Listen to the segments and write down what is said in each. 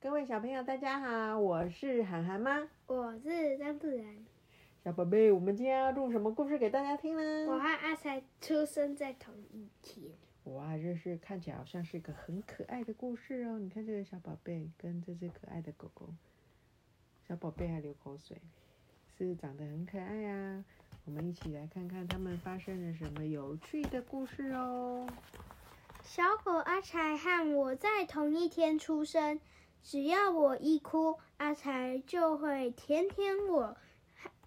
各位小朋友，大家好，我是涵涵妈。我是张自然。小宝贝，我们今天要录什么故事给大家听呢？我和阿才出生在同一天。哇，这是看起来好像是一个很可爱的故事哦。你看这个小宝贝跟这只可爱的狗狗，小宝贝还流口水，是长得很可爱啊。我们一起来看看他们发生了什么有趣的故事哦。小狗阿才和我在同一天出生，只要我一哭，阿才就会舔舔我。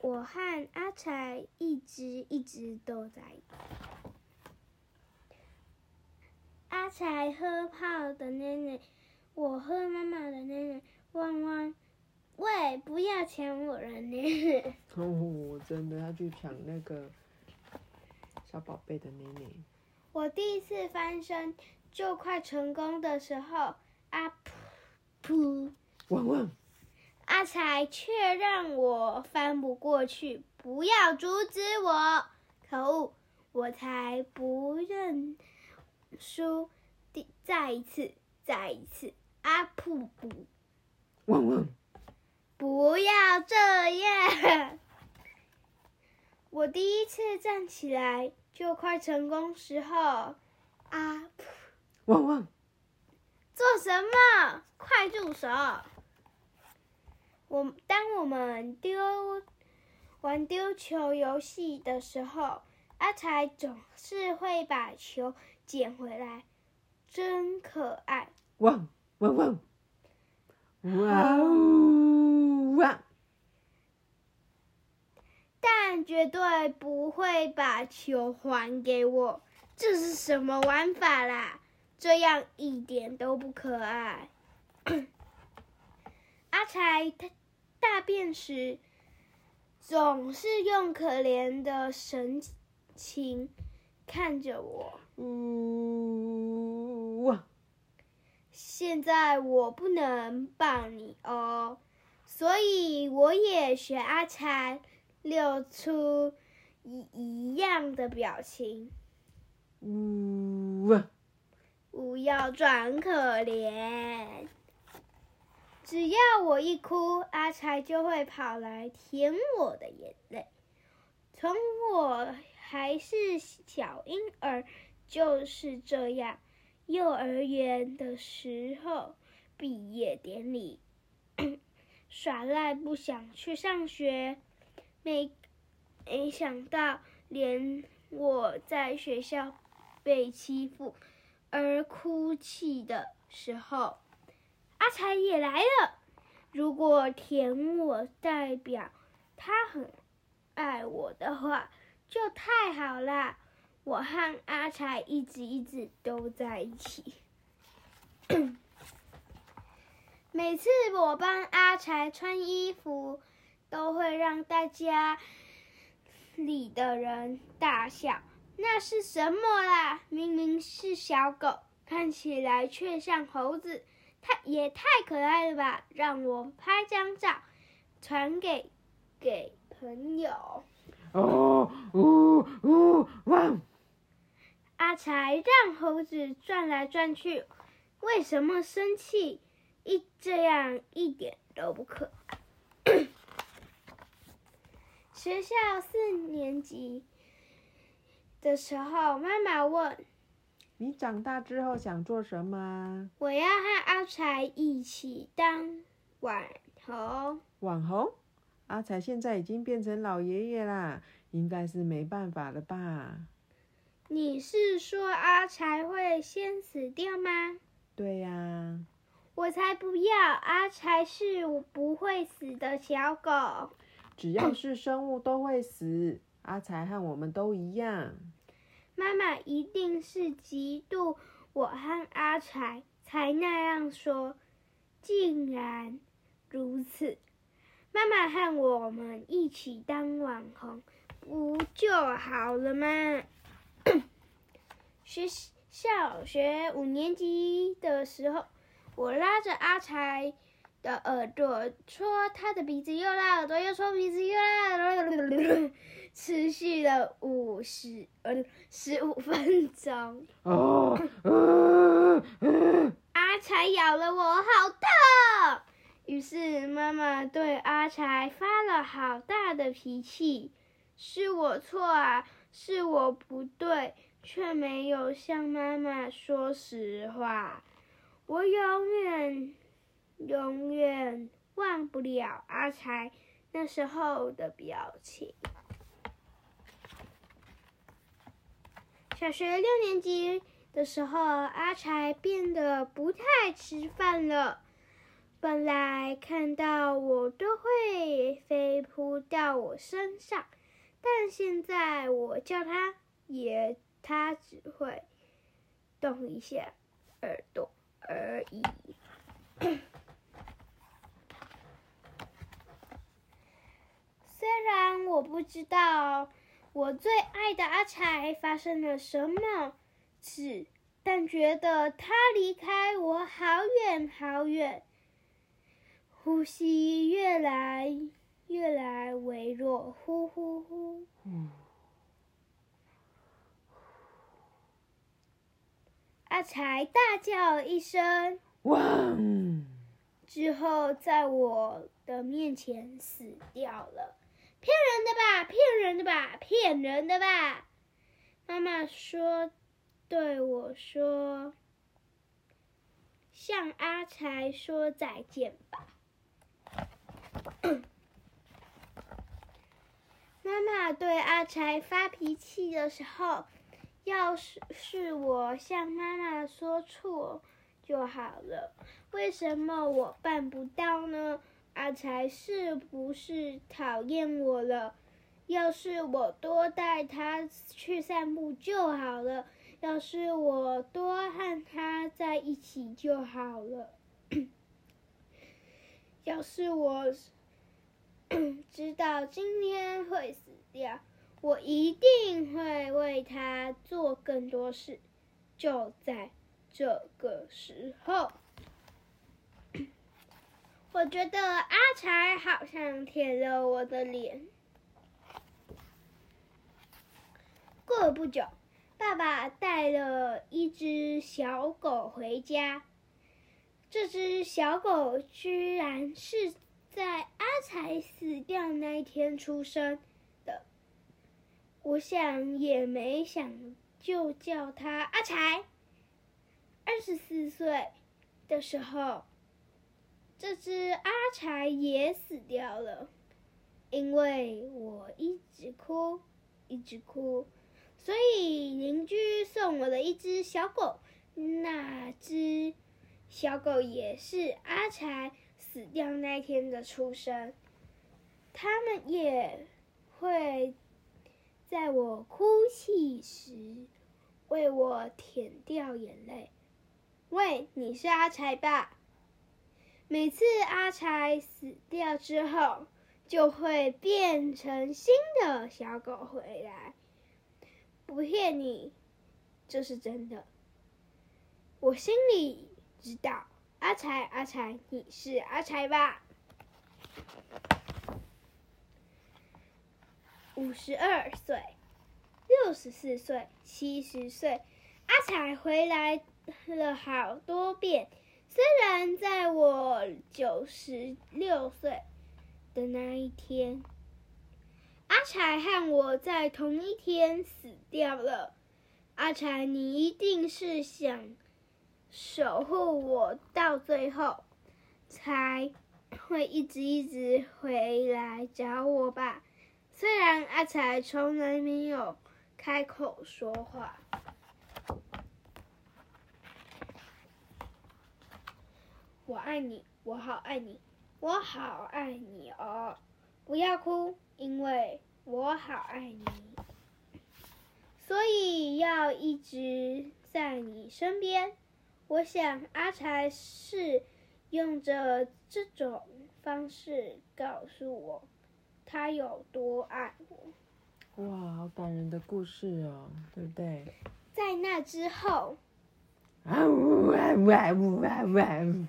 我和阿才一直一直都在。阿才喝泡的奶奶，我喝妈妈的奶奶。汪汪，喂，不要抢我的奶奶！哦，真的，他去抢那个小宝贝的奶奶。我第一次翻身就快成功的时候，啊噗，汪汪，阿才却让我翻不过去，不要阻止我！可恶，我才不认输！第再一次，再一次，阿噗噗，汪汪，不要这样！我第一次站起来就快成功时候，啊噗，汪汪，做什么？快住手！我当我们丢玩丢球游戏的时候，阿才总是会把球捡回来，真可爱。汪汪汪，哇哦哇！但绝对不会把球还给我，这是什么玩法啦？这样一点都不可爱。阿才他大便时，总是用可怜的神情看着我。呜哇！现在我不能抱你哦，所以我也学阿才。露出一一样的表情，呜，不要装可怜。只要我一哭，阿才就会跑来舔我的眼泪。从我还是小婴儿就是这样。幼儿园的时候，毕业典礼，耍赖不想去上学。没没想到，连我在学校被欺负而哭泣的时候，阿才也来了。如果舔我代表他很爱我的话，就太好啦！我和阿才一直一直都在一起。每次我帮阿才穿衣服。都会让大家里的人大笑。那是什么啦？明明是小狗，看起来却像猴子，太也太可爱了吧！让我拍张照，传给给朋友。哦呜呜汪！阿才让猴子转来转去，为什么生气？一这样一点都不可爱。学校四年级的时候，妈妈问：“你长大之后想做什么？”我要和阿才一起当网红。网红？阿才现在已经变成老爷爷啦，应该是没办法了吧？你是说阿才会先死掉吗？对呀。我才不要！阿才是不会死的小狗。只要是生物都会死，阿才和我们都一样。妈妈一定是嫉妒我和阿才才那样说。竟然如此，妈妈和我们一起当网红不就好了吗？学小学五年级的时候，我拉着阿才。的耳朵戳他的鼻子，又拉耳朵，又戳鼻子，又拉耳朵，持续了五十呃十五分钟。哦，阿才咬了我，好痛！于是妈对阿柴发了好大的脾气，是我错啊，是我不对，却没有向妈妈说实话。我永远、永远忘不了阿柴那时候的表情。小学六年级的时候，阿柴变得不太吃饭了。本来看到我都会飞扑到我身上，但现在我叫它，也它只会动一下耳朵而已。虽然我不知道。我最爱的阿柴发生了什么事？但觉得他离开我好远好远，呼吸越来越来微弱，呼呼呼。阿柴大叫一声“哇”，之后在我的面前死掉了。骗人的吧，骗人的吧，骗人的吧！妈妈说：“对我说，向阿才说再见吧。”妈妈对阿才发脾气的时候，要是是我向妈妈说错就好了，为什么我办不到呢？阿才是不是讨厌我了？要是我多带他去散步就好了。要是我多和他在一起就好了。要是我 知道今天会死掉，我一定会为他做更多事。就在这个时候。我觉得阿才好像舔了我的脸。过了不久，爸爸带了一只小狗回家。这只小狗居然是在阿才死掉那一天出生的。我想也没想，就叫它阿才。二十四岁的时候。这只阿柴也死掉了，因为我一直哭，一直哭，所以邻居送我了一只小狗。那只小狗也是阿柴死掉那天的出生。他们也会在我哭泣时为我舔掉眼泪。喂，你是阿柴吧？每次阿柴死掉之后，就会变成新的小狗回来。不骗你，这是真的。我心里知道，阿柴，阿柴，你是阿柴吧？五十二岁，六十四岁，七十岁，阿柴回来了好多遍。虽然在我九十六岁的那一天，阿柴和我在同一天死掉了。阿柴，你一定是想守护我到最后，才会一直一直回来找我吧？虽然阿柴从来没有开口说话。我爱你，我好爱你，我好爱你哦！不要哭，因为我好爱你，所以要一直在你身边。我想阿才是用着这种方式告诉我，他有多爱我。哇，好感人的故事哦，对不对？在那之后。啊呜啊呜啊呜啊呜！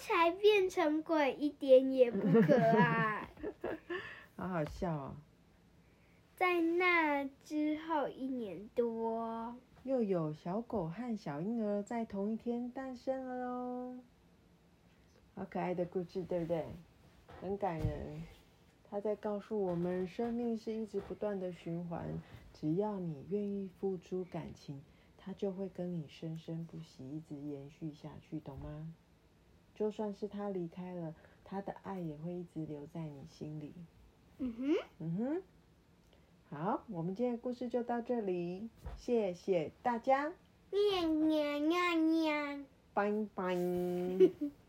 阿才变成鬼一点也不可爱，好好笑哦！在那之后一年多，又有小狗和小婴儿在同一天诞生了哦，好可爱的故事，对不对？很感人。他在告诉我们，生命是一直不断的循环，只要你愿意付出感情，它就会跟你生生不息，一直延续下去，懂吗？就算是他离开了，他的爱也会一直留在你心里。嗯哼，嗯哼，好，我们今天的故事就到这里，谢谢大家，喵喵喵喵。拜拜。